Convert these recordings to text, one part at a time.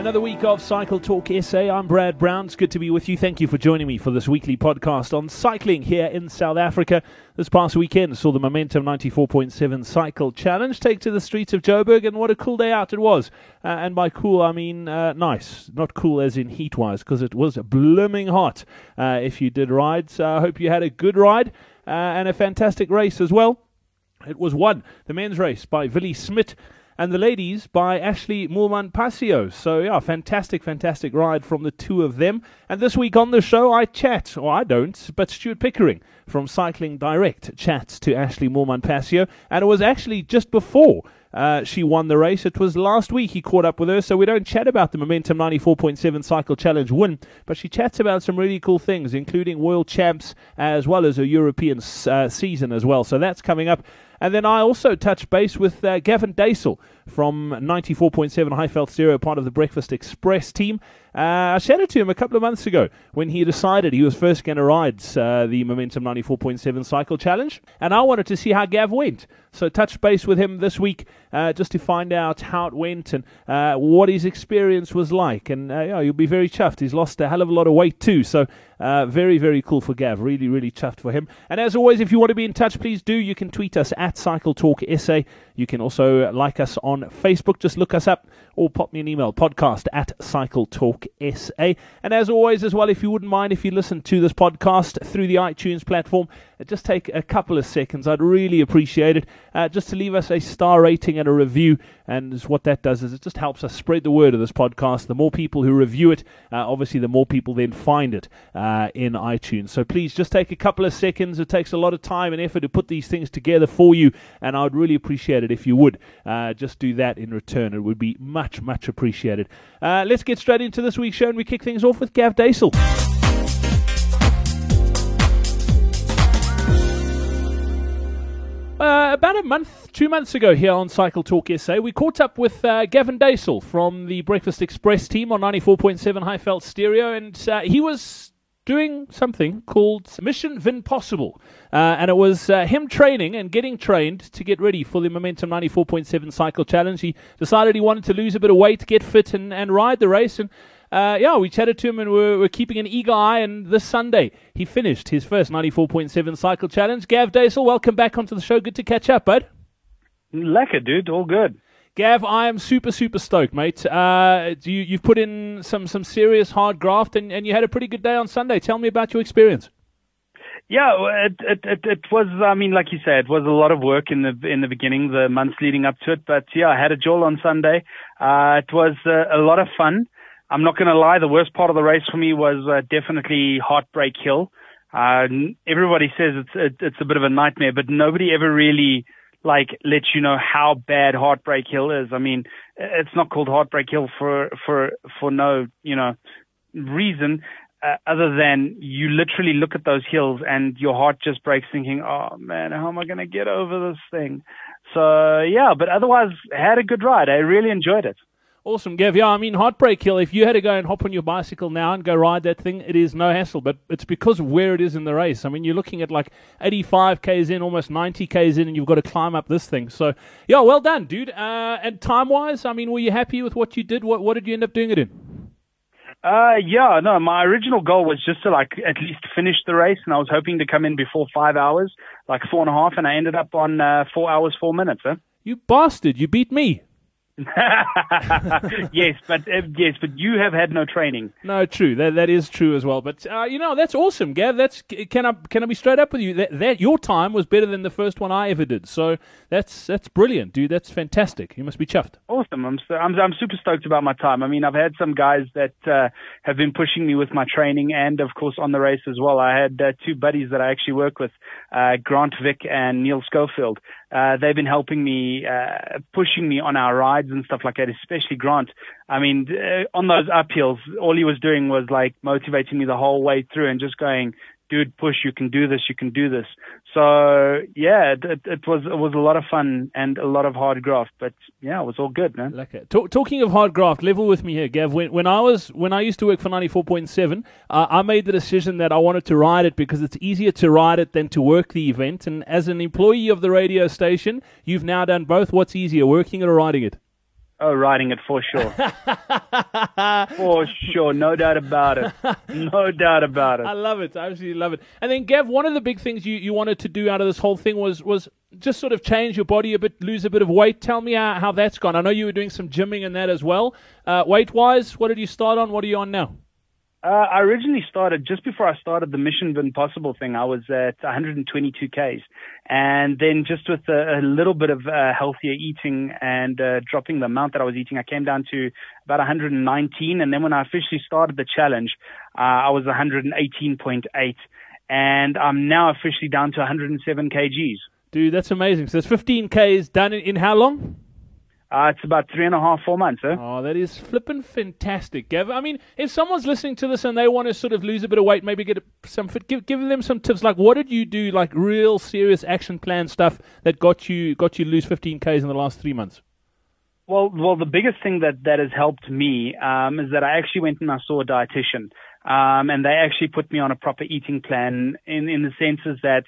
Another week of Cycle Talk SA. I'm Brad Brown. It's good to be with you. Thank you for joining me for this weekly podcast on cycling here in South Africa. This past weekend saw the Momentum 94.7 Cycle Challenge take to the streets of Joburg, and what a cool day out it was. Uh, and by cool, I mean uh, nice. Not cool as in heat wise, because it was blooming hot uh, if you did ride. So I hope you had a good ride uh, and a fantastic race as well. It was won, the men's race, by Willie Smit and the ladies by Ashleigh Moolman Pasio. So, yeah, fantastic, fantastic ride from the two of them. And this week on the show, I chat, or I don't, but Stuart Pickering from Cycling Direct chats to Ashleigh Moolman Pasio. And it was actually just before. Uh, she won the race. It was last week he caught up with her, so we don't chat about the Momentum 94.7 Cycle Challenge win, but she chats about some really cool things, including world champs as well as a European uh, season as well. So that's coming up. And then I also touched base with uh, Gavin Daisel from 94.7 Highveld Stereo, part of the Breakfast Express team. Uh, I chatted to him a couple of months ago when he decided he was first going to ride uh, the Momentum 94.7 Cycle Challenge, and I wanted to see how Gav went. So touch base with him this week uh, just to find out how it went and uh, what his experience was like. And uh, yeah, you'll be very chuffed. He's lost a hell of a lot of weight too. So uh, very, very cool for Gav. Really, really chuffed for him. And as always, if you want to be in touch, please do. You can tweet us at Cycle Talk SA. You can also like us on Facebook. Just look us up or pop me an email, podcast at Cycle Talk SA. And as always, as well, if you wouldn't mind if you listen to this podcast through the iTunes platform, just take a couple of seconds. I'd really appreciate it. Uh, just to leave us a star rating and a review. And what that does is it just helps us spread the word of this podcast. The more people who review it, uh, obviously, the more people then find it uh, in iTunes. So please just take a couple of seconds. It takes a lot of time and effort to put these things together for you. And I would really appreciate it if you would uh, just do that in return. It would be much, much appreciated. Uh, let's get straight into this week's show and we kick things off with Gav Daisel. About a month, two months ago here on Cycle Talk SA, we caught up with uh, Gavin Daisel from the Breakfast Express team on 94.7 Highveld Stereo, and uh, he was doing something called Mission Vinpossible. Uh, and it was uh, him training and getting trained to get ready for the Momentum 94.7 Cycle Challenge. He decided he wanted to lose a bit of weight, get fit, and, and ride the race. And uh, yeah, we chatted to him and we're, we're, keeping an eager eye. And this Sunday, he finished his first 94.7 cycle challenge. Gav Daisel, welcome back onto the show. Good to catch up, bud. Lekker, dude. All good. Gav, I am super, super stoked, mate. Uh, you, you've put in some, some serious hard graft and, and you had a pretty good day on Sunday. Tell me about your experience. Yeah, it, it, it, it was, I mean, like you said, it was a lot of work in the, in the beginning, the months leading up to it. But yeah, I had a jol on Sunday. Uh, it was uh, a lot of fun. I'm not going to lie. The worst part of the race for me was uh, definitely Heartbreak Hill. Uh, everybody says it's it, it's a bit of a nightmare, but nobody ever really like lets you know how bad Heartbreak Hill is. I mean, it's not called Heartbreak Hill for for for no you know reason uh, other than you literally look at those hills and your heart just breaks, thinking, "Oh man, how am I going to get over this thing?" So yeah, but otherwise, had a good ride. I really enjoyed it. Awesome, Gav. Yeah, I mean, Heartbreak Hill, if you had to go and hop on your bicycle now and go ride that thing, it is no hassle, but it's because of where it is in the race. I mean, you're looking at like 85 Ks in, almost 90 Ks in, and you've got to climb up this thing. So, yeah, well done, dude. Uh, and time wise, I mean, were you happy with what you did? What, what did you end up doing it in? Uh, yeah, no, my original goal was just to like at least finish the race, and I was hoping to come in before five hours, like four and a half, and I ended up on uh, four hours, four minutes. Huh? You bastard! You beat me. yes, but uh, yes, but you have had no training. No, true. That that is true as well. But uh, you know, that's awesome, Gav. That's can I can I be straight up with you? That, that your time was better than the first one I ever did. So that's that's brilliant, dude. That's fantastic. You must be chuffed. Awesome. I'm I'm I'm super stoked about my time. I mean, I've had some guys that uh, have been pushing me with my training, and of course on the race as well. I had uh, two buddies that I actually work with, uh, Grant Vick and Neil Schofield. Uh, they've been helping me, uh, pushing me on our rides and stuff like that, especially Grant. I mean, uh, on those uphills, all he was doing was like motivating me the whole way through and just going, dude, push, you can do this, you can do this. So yeah, it, it, was it was a lot of fun and a lot of hard graft, but yeah, it was all good, man. Like it. Talk, talking of hard graft, level with me here, Gav. When, when I was when I used to work for ninety four point seven, uh, I made the decision that I wanted to ride it because it's easier to ride it than to work the event. And as an employee of the radio station, you've now done both. What's easier, working it or riding it? Oh, riding it for sure. for sure, no doubt about it. No doubt about it. I love it. I absolutely love it. And then, Gav, one of the big things you, you wanted to do out of this whole thing was was just sort of change your body a bit, lose a bit of weight. Tell me how, how that's gone. I know you were doing some gymming and that as well. Uh, weight wise, what did you start on? What are you on now? Uh, I originally started just before I started the Mission Impossible thing. I was at 122 k's, and then just with a, a little bit of uh, healthier eating and uh, dropping the amount that I was eating, I came down to about 119. And then when I officially started the challenge, uh, I was 118.8, and I'm now officially down to 107 kgs. Dude, that's amazing. So it's 15 k's done in, in how long? Uh, it's about three and a half, four months, eh? Oh, that is flipping fantastic, Gav. I mean, if someone's listening to this and they want to sort of lose a bit of weight, maybe get some fit, give, give them some tips. Like, what did you do, like real serious action plan stuff that got you got you lose 15 k's in the last three months? Well, well, the biggest thing that that has helped me um, is that I actually went and I saw a dietitian, um, and they actually put me on a proper eating plan in in the senses that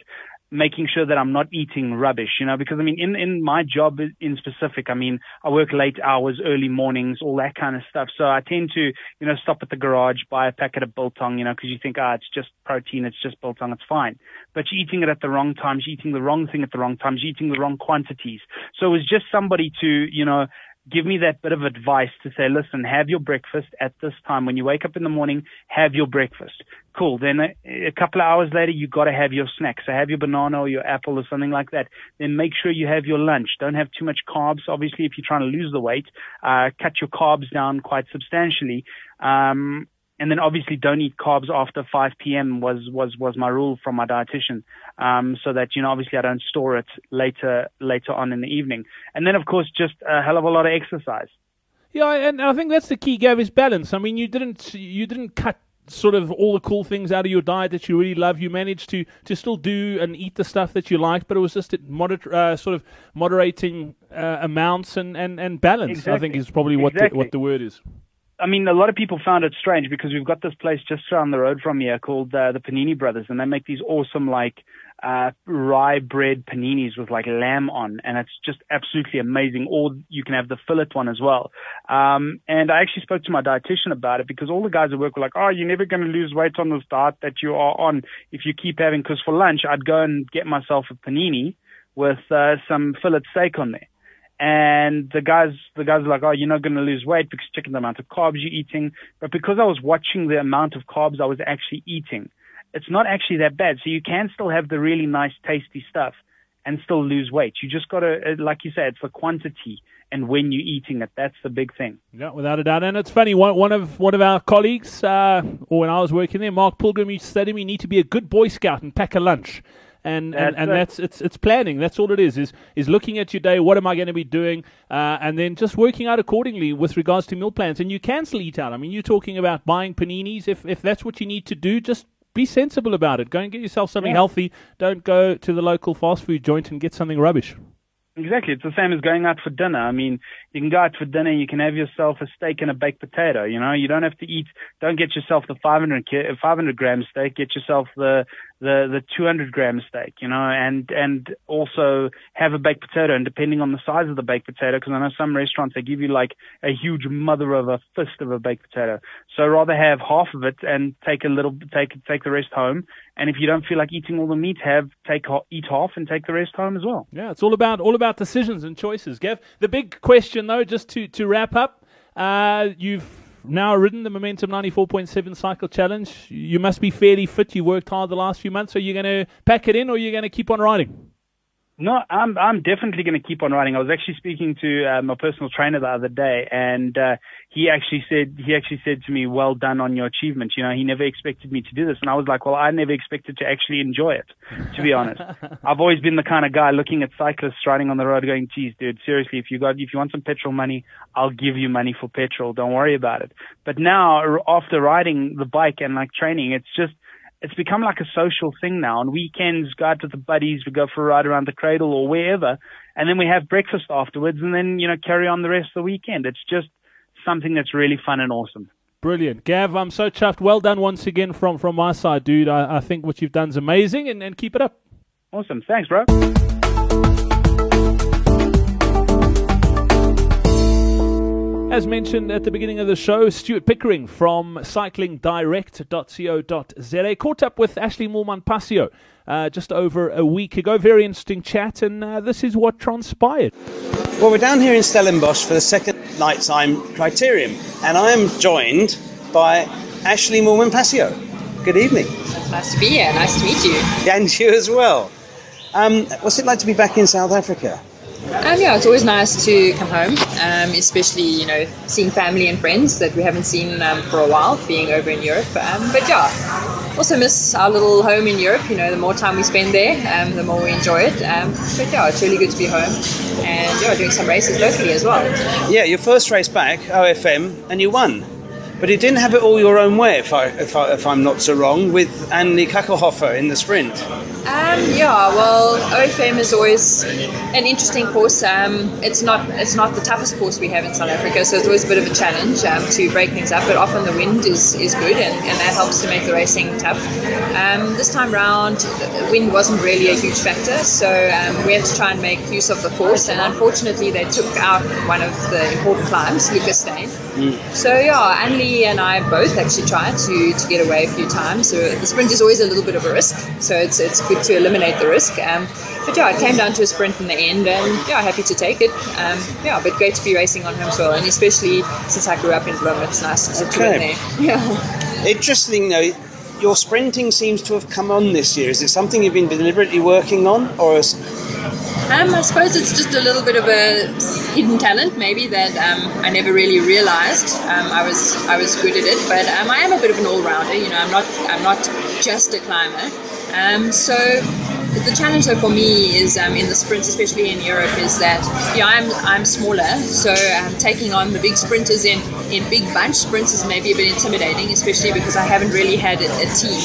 making sure that I'm not eating rubbish, you know, because I mean, in, in my job in specific, I mean, I work late hours, early mornings, all that kind of stuff. So I tend to, you know, stop at the garage, buy a packet of biltong, you know, because you think, ah, it's just protein, it's just biltong, it's fine. But you're eating it at the wrong times, you're eating the wrong thing at the wrong times, you're eating the wrong quantities. So it was just somebody to, you know, give me that bit of advice to say, listen, have your breakfast at this time. When you wake up in the morning, have your breakfast. Cool. Then a, a couple of hours later, you got to have your snack. So have your banana or your apple or something like that. Then make sure you have your lunch. Don't have too much carbs. Obviously, if you're trying to lose the weight, uh, cut your carbs down quite substantially. Um, and then obviously don't eat carbs after 5 p.m. was was was my rule from my dietitian, um, so that you know obviously I don't store it later later on in the evening. And then of course just a hell of a lot of exercise. Yeah, and I think that's the key, Gav, is balance. I mean, you didn't you didn't cut sort of all the cool things out of your diet that you really love. You managed to to still do and eat the stuff that you like, but it was just moder- uh, sort of moderating uh, amounts and, and, and balance. Exactly. I think is probably what exactly. the, what the word is. I mean, a lot of people found it strange because we've got this place just around the road from here called uh, the Panini Brothers, and they make these awesome like uh, rye bread paninis with like lamb on, and it's just absolutely amazing. Or you can have the fillet one as well. Um, and I actually spoke to my dietitian about it because all the guys at work were like, "Oh, you're never going to lose weight on this diet that you are on if you keep having." Because for lunch, I'd go and get myself a panini with uh, some fillet steak on there. And the guys, the guys are like, oh, you're not going to lose weight because checking the amount of carbs you're eating. But because I was watching the amount of carbs I was actually eating, it's not actually that bad. So you can still have the really nice, tasty stuff and still lose weight. You just got to, uh, like you said, it's the quantity and when you're eating it. That's the big thing. Yeah, without a doubt. And it's funny. One, one of one of our colleagues, uh, or when I was working there, Mark Pilgrim, to say to me, "You need to be a good Boy Scout and pack a lunch." And and, and that's it's it's planning. That's all it is. Is is looking at your day. What am I going to be doing? Uh, and then just working out accordingly with regards to meal plans. And you cancel still eat out. I mean, you're talking about buying paninis. If if that's what you need to do, just be sensible about it. Go and get yourself something yeah. healthy. Don't go to the local fast food joint and get something rubbish. Exactly. It's the same as going out for dinner. I mean, you can go out for dinner, you can have yourself a steak and a baked potato, you know, you don't have to eat, don't get yourself the 500, 500 gram steak, get yourself the, the, the 200 gram steak, you know, and, and also have a baked potato. And depending on the size of the baked potato, because I know some restaurants, they give you like a huge mother of a fist of a baked potato. So rather have half of it and take a little, take, take the rest home. And if you don't feel like eating all the meat, have, take, eat half and take the rest home as well. Yeah. It's all about, all about decisions and choices. Gav, the big question though, just to, to wrap up, uh, you've now ridden the Momentum 94.7 Cycle Challenge. You must be fairly fit. You worked hard the last few months. Are you going to pack it in or are you going to keep on riding? No, I'm I'm definitely going to keep on riding. I was actually speaking to uh, my personal trainer the other day, and uh, he actually said he actually said to me, "Well done on your achievement." You know, he never expected me to do this, and I was like, "Well, I never expected to actually enjoy it." To be honest, I've always been the kind of guy looking at cyclists riding on the road, going, "Geez, dude, seriously, if you got if you want some petrol money, I'll give you money for petrol. Don't worry about it." But now, after riding the bike and like training, it's just it's become like a social thing now. On weekends, go out with the buddies, we go for a ride around the cradle or wherever, and then we have breakfast afterwards, and then you know carry on the rest of the weekend. It's just something that's really fun and awesome. Brilliant, Gav. I'm so chuffed. Well done once again from from my side, dude. I, I think what you've done is amazing, and, and keep it up. Awesome. Thanks, bro. As mentioned at the beginning of the show, Stuart Pickering from cyclingdirect.co.za caught up with Ashleigh Moolman-Pasio uh, just over a week ago. Very interesting chat, and uh, this is what transpired. Well, we're down here in Stellenbosch for the second nighttime criterium, and I am joined by Ashleigh Moolman-Pasio. Good evening. Nice to be here. Nice to meet you. And you as well. Um, what's it like to be back in South Africa? Um, yeah, it's always nice to come home, um, especially you know seeing family and friends that we haven't seen um, for a while, being over in Europe. Um, but yeah, also miss our little home in Europe. You know, the more time we spend there, um, the more we enjoy it. Um, but yeah, it's really good to be home, and yeah, doing some races locally as well. Yeah, your first race back, OFM, and you won. But you didn't have it all your own way, if, I, if, I, if I'm not so wrong, with An-Li Kachelhoffer in the sprint. Um, yeah, well, OFM is always an interesting course. Um, it's not it's not the toughest course we have in South Africa, so it's always a bit of a challenge um, to break things up. But often the wind is, is good, and, and that helps to make the racing tough. Um, this time round, wind wasn't really a huge factor, so um, we had to try and make use of the course. And unfortunately, they took out one of the important climbs, Lucas Steyn. Mm. So yeah, An-Li and I both actually tried to, to get away a few times. So the sprint is always a little bit of a risk, so it's it's good to eliminate the risk. Um, but yeah, it came down to a sprint in the end, and yeah, happy to take it. Um, yeah, but great to be racing on home soil, and especially since I grew up in Bloem, it's nice to, okay. win there. Yeah. Interesting though. Your sprinting seems to have come on this year. Is it something you've been deliberately working on, or is um, I suppose it's just a little bit of a hidden talent, maybe that um, I never really realized um, I was I was good at it. But um, I am a bit of an all rounder. You know, I'm not I'm not just a climber. Um, so the challenge though for me is um, in the sprints, especially in Europe, is that yeah, I'm I'm smaller, so um, taking on the big sprinters in, in big bunch sprints is maybe a bit intimidating, especially because I haven't really had a, a team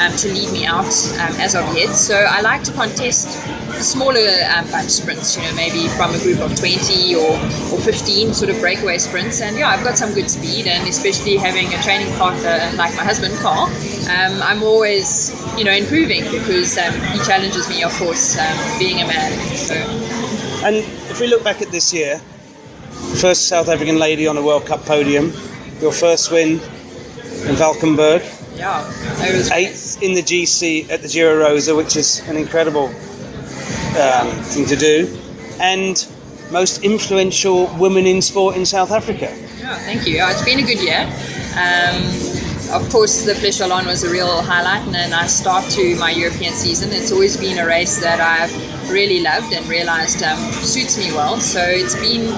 um, to lead me out um, as of yet. So I like to contest smaller um, bunch sprints, you know, maybe from a group of 20 or, or 15 sort of breakaway sprints. And yeah, I've got some good speed, and especially having a training partner like my husband, Carl, um, I'm always you know improving because he challenges me, of course, um, being a man. So. And if we look back at this year, first South African lady on a World Cup podium, your first win in Valkenburg. Yeah, eighth in the GC at the Giro Rosa, which is an incredible um, thing to do, and most influential woman in sport in South Africa. Yeah, thank you. it's been a good year. Um, of course, the Flèche Wallonne was a real highlight, and then I start to my European season. It's always been a race that I've really loved and realised um, suits me well. So it's been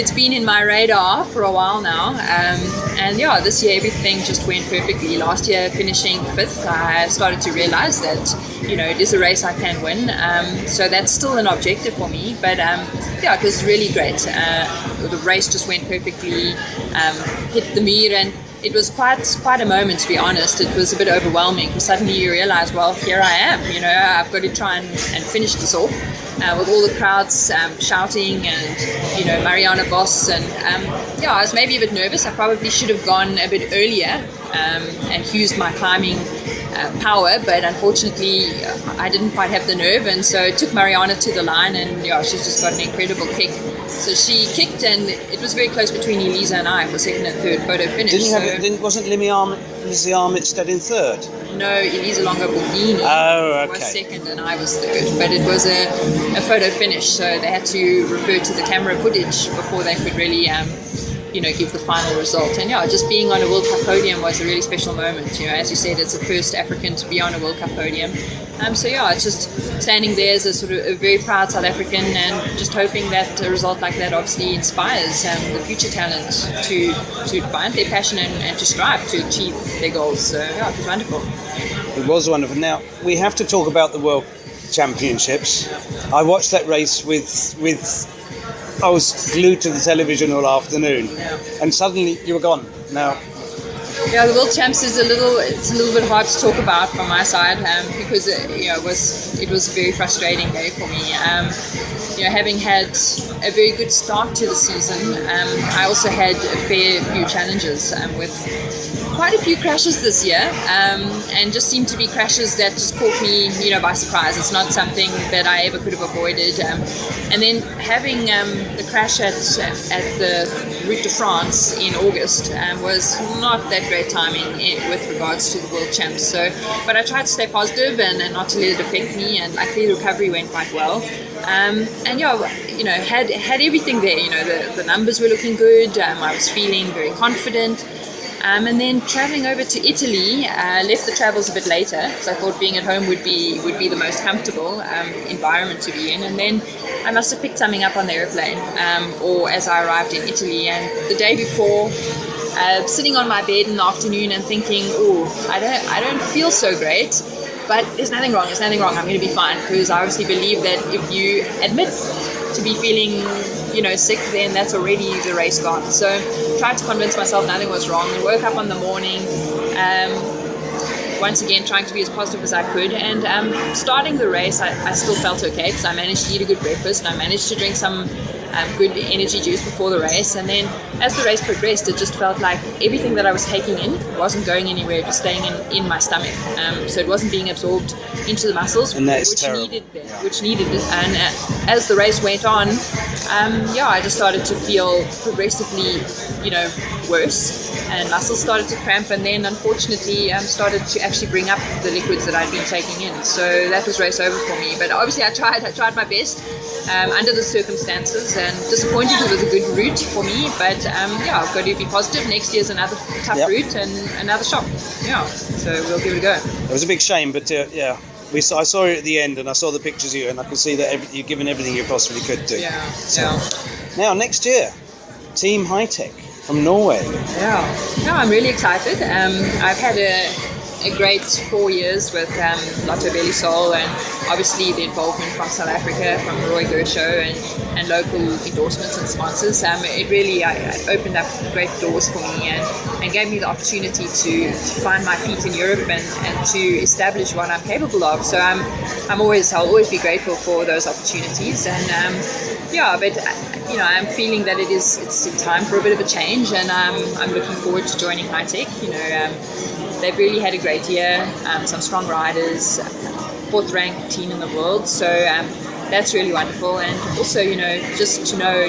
it's been in my radar for a while now, um, and yeah, this year everything just went perfectly. Last year, finishing fifth, I started to realise that you know it is a race I can win. Um, so that's still an objective for me, but um, yeah, it was really great. Uh, the race just went perfectly, um, hit the Mur and it was quite quite a moment to be honest. It was a bit overwhelming because suddenly you realise, well, here I am. You know, I've got to try and, and finish this off uh, with all the crowds um, shouting and you know Marianne Vos and um, yeah, I was maybe a bit nervous. I probably should have gone a bit earlier um, and used my climbing uh, power, but unfortunately I didn't quite have the nerve, and so it took Marianne to the line, and yeah, she's just got an incredible kick. So she kicked, and it was very close between Elisa and I for second and third photo finish. Didn't so have didn't, wasn't Lizzie Armitstead in third? No, Elisa Longo Borghini oh, okay. was second, and I was third. But it was a, a photo finish, so they had to refer to the camera footage before they could really. Um, you know, give the final result. And yeah, just being on a World Cup podium was a really special moment. You know, as you said, it's the first African to be on a World Cup podium. Um, so yeah, it's just standing there as a sort of a very proud South African and just hoping that a result like that obviously inspires um, the future talent to to find their passion and, and to strive to achieve their goals. So yeah, it was wonderful. It was wonderful. Now we have to talk about the World Championships. I watched that race with with I was glued to the television all afternoon, and suddenly you were gone. Now, Yeah, the world champs is a little it's a little bit hard to talk about from my side um, because it, you know it was it was a very frustrating day for me. Um, you know, having had a very good start to the season, um, I also had a fair few challenges um, with quite a few crashes this year, um, and just seemed to be crashes that just caught me, you know, by surprise. It's not something that I ever could have avoided. Um, and then having the crash at at the Route de France in August um, was not that great timing in, with regards to the World Champs. So, but I tried to stay positive and, and not to let it affect me. And luckily, the recovery went quite well. Um, and yeah, you know, had had everything there. You know, the, the numbers were looking good. Um, I was feeling very confident. Um, and then traveling over to Italy, uh, left the travels a bit later because I thought being at home would be would be the most comfortable um, environment to be in. And then I must have picked something up on the airplane, um, or as I arrived in Italy. And the day before, uh, sitting on my bed in the afternoon and thinking, "Oh, I don't I don't feel so great." But there's nothing wrong. There's nothing wrong. I'm going to be fine because I obviously believe that if you admit to be feeling, you know, sick, then that's already the race gone. So tried to convince myself nothing was wrong woke up on the morning. Um, once again, trying to be as positive as I could. And um, starting the race, I, I still felt okay because I managed to eat a good breakfast and I managed to drink some um, good energy juice before the race. And then as the race progressed, it just felt like everything that I was taking in wasn't going anywhere, just staying in, in my stomach. Um, so it wasn't being absorbed into the muscles, which needed which needed it. And uh, as the race went on, um, yeah, I just started to feel progressively, you know, worse, and muscles started to cramp, and then unfortunately um, started to actually bring up the liquids that I'd been taking in. So that was race over for me. But obviously, I tried. I tried my best um, under the circumstances, and disappointed it was a good route for me. But um, yeah, I've got to be positive. Next year's another tough yep. route and another shot. Yeah, so we'll give it a go. It was a big shame, but uh, yeah, we saw, I saw you at the end, and I saw the pictures of you, and I could see that every, you're giving everything you possibly could do. Yeah. So, yeah. Now next year, Team Hitec from Norway. Yeah. No, I'm really excited. Um, I've had a a great four years with um, Lotto Belisol and obviously the involvement from South Africa, from Roy Gershow and, and local endorsements and sponsors. Um, it really uh, opened up great doors for me and, and gave me the opportunity to, to find my feet in Europe and, and to establish what I'm capable of. So I'm, I'm always, I'll always be grateful for those opportunities. And um, yeah, but uh, you know, I'm feeling that it is it's time for a bit of a change, and um, I'm looking forward to joining Hitec. You know, um, they've really had a great year. Um, some strong riders, fourth ranked team in the world. So um, that's really wonderful. And also, you know, just to know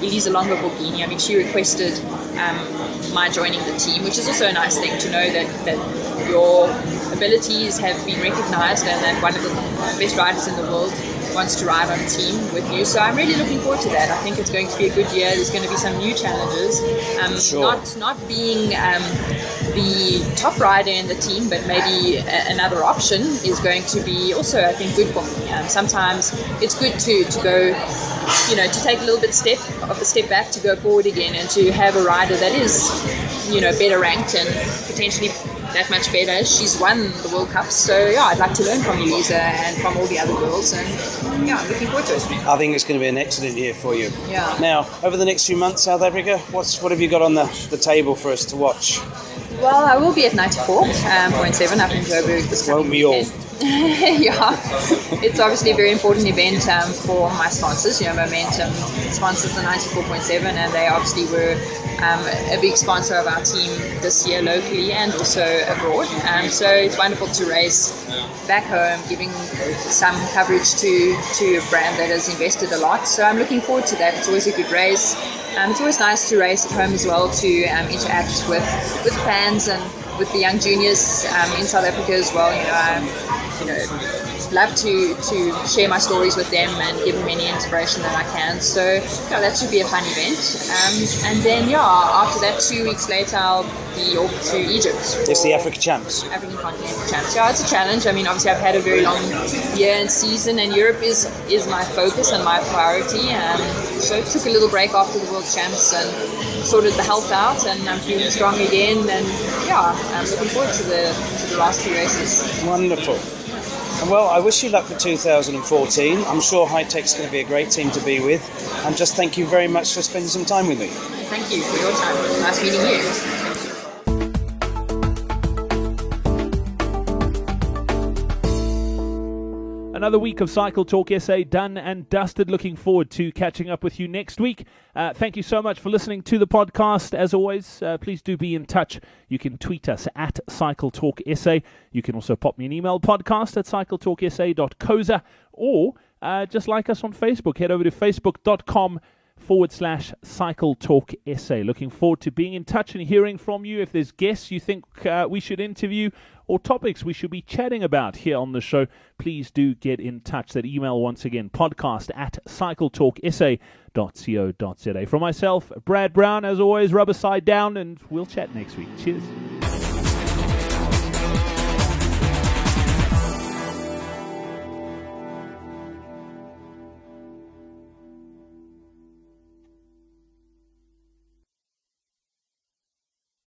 Elisa Longo Borghini, I mean, she requested um, my joining the team, which is also a nice thing to know that, that your abilities have been recognized and that one of the best riders in the world wants to ride on a team with you. So I'm really looking forward to that. I think it's going to be a good year. There's going to be some new challenges. Um, sure. Not not being um, the top rider in the team, but maybe a- another option is going to be also, I think, good for me. Um, sometimes it's good to, to go, you know, to take a little bit step of a step back to go forward again, and to have a rider that is, you know, better ranked and potentially that much better. She's won the World Cup, so yeah, I'd like to learn from Elisa and from all the other girls, and yeah, I'm looking forward to it. I think it's going to be an excellent year for you. Yeah. Now, over the next few months, South Africa, what's what have you got on the, the table for us to watch? Well, I will be at 94.7 um, up in Joburg this Won't we all? yeah, it's obviously a very important event um, for my sponsors. You know, Momentum sponsors the 94.7, and they obviously were um, a big sponsor of our team this year locally and also abroad. Um, so it's wonderful to race back home, giving some coverage to to a brand that has invested a lot. So I'm looking forward to that. It's always a good race. Um, it's always nice to race at home as well to um, interact with with fans and with the young juniors um, in South Africa as well. You know, I'm, you know, love to to share my stories with them and give them any inspiration that I can. So yeah, that should be a fun event. Um, and then yeah, after that, two weeks later, I'll be off to Egypt. It's the Africa Champs. African Continental Champs. Yeah, it's a challenge. I mean, obviously, I've had a very long year and season, and Europe is is my focus and my priority. Um, so I took a little break after the World Champs and sorted the health out, and I'm feeling strong again. And yeah, I'm looking forward to the to the last few races. Wonderful. Well, I wish you luck for 2014. I'm sure Hitec's going to be a great team to be with. And just thank you very much for spending some time with me. Thank you for your time. Nice meeting you. Another week of Cycle Talk SA done and dusted. Looking forward to catching up with you next week. Uh, thank you so much for listening to the podcast. As always, uh, please do be in touch. You can tweet us at Cycle Talk SA. You can also pop me an email podcast at cycletalksa.coza or uh, just like us on Facebook. Head over to facebook.com forward slash cycle talk SA. Looking forward to being in touch and hearing from you. If there's guests you think uh, we should interview or topics we should be chatting about here on the show, please do get in touch. That email once again, podcast at cycletalksa.co.za. From myself, Brad Brown, as always, rubber side down, and we'll chat next week. Cheers.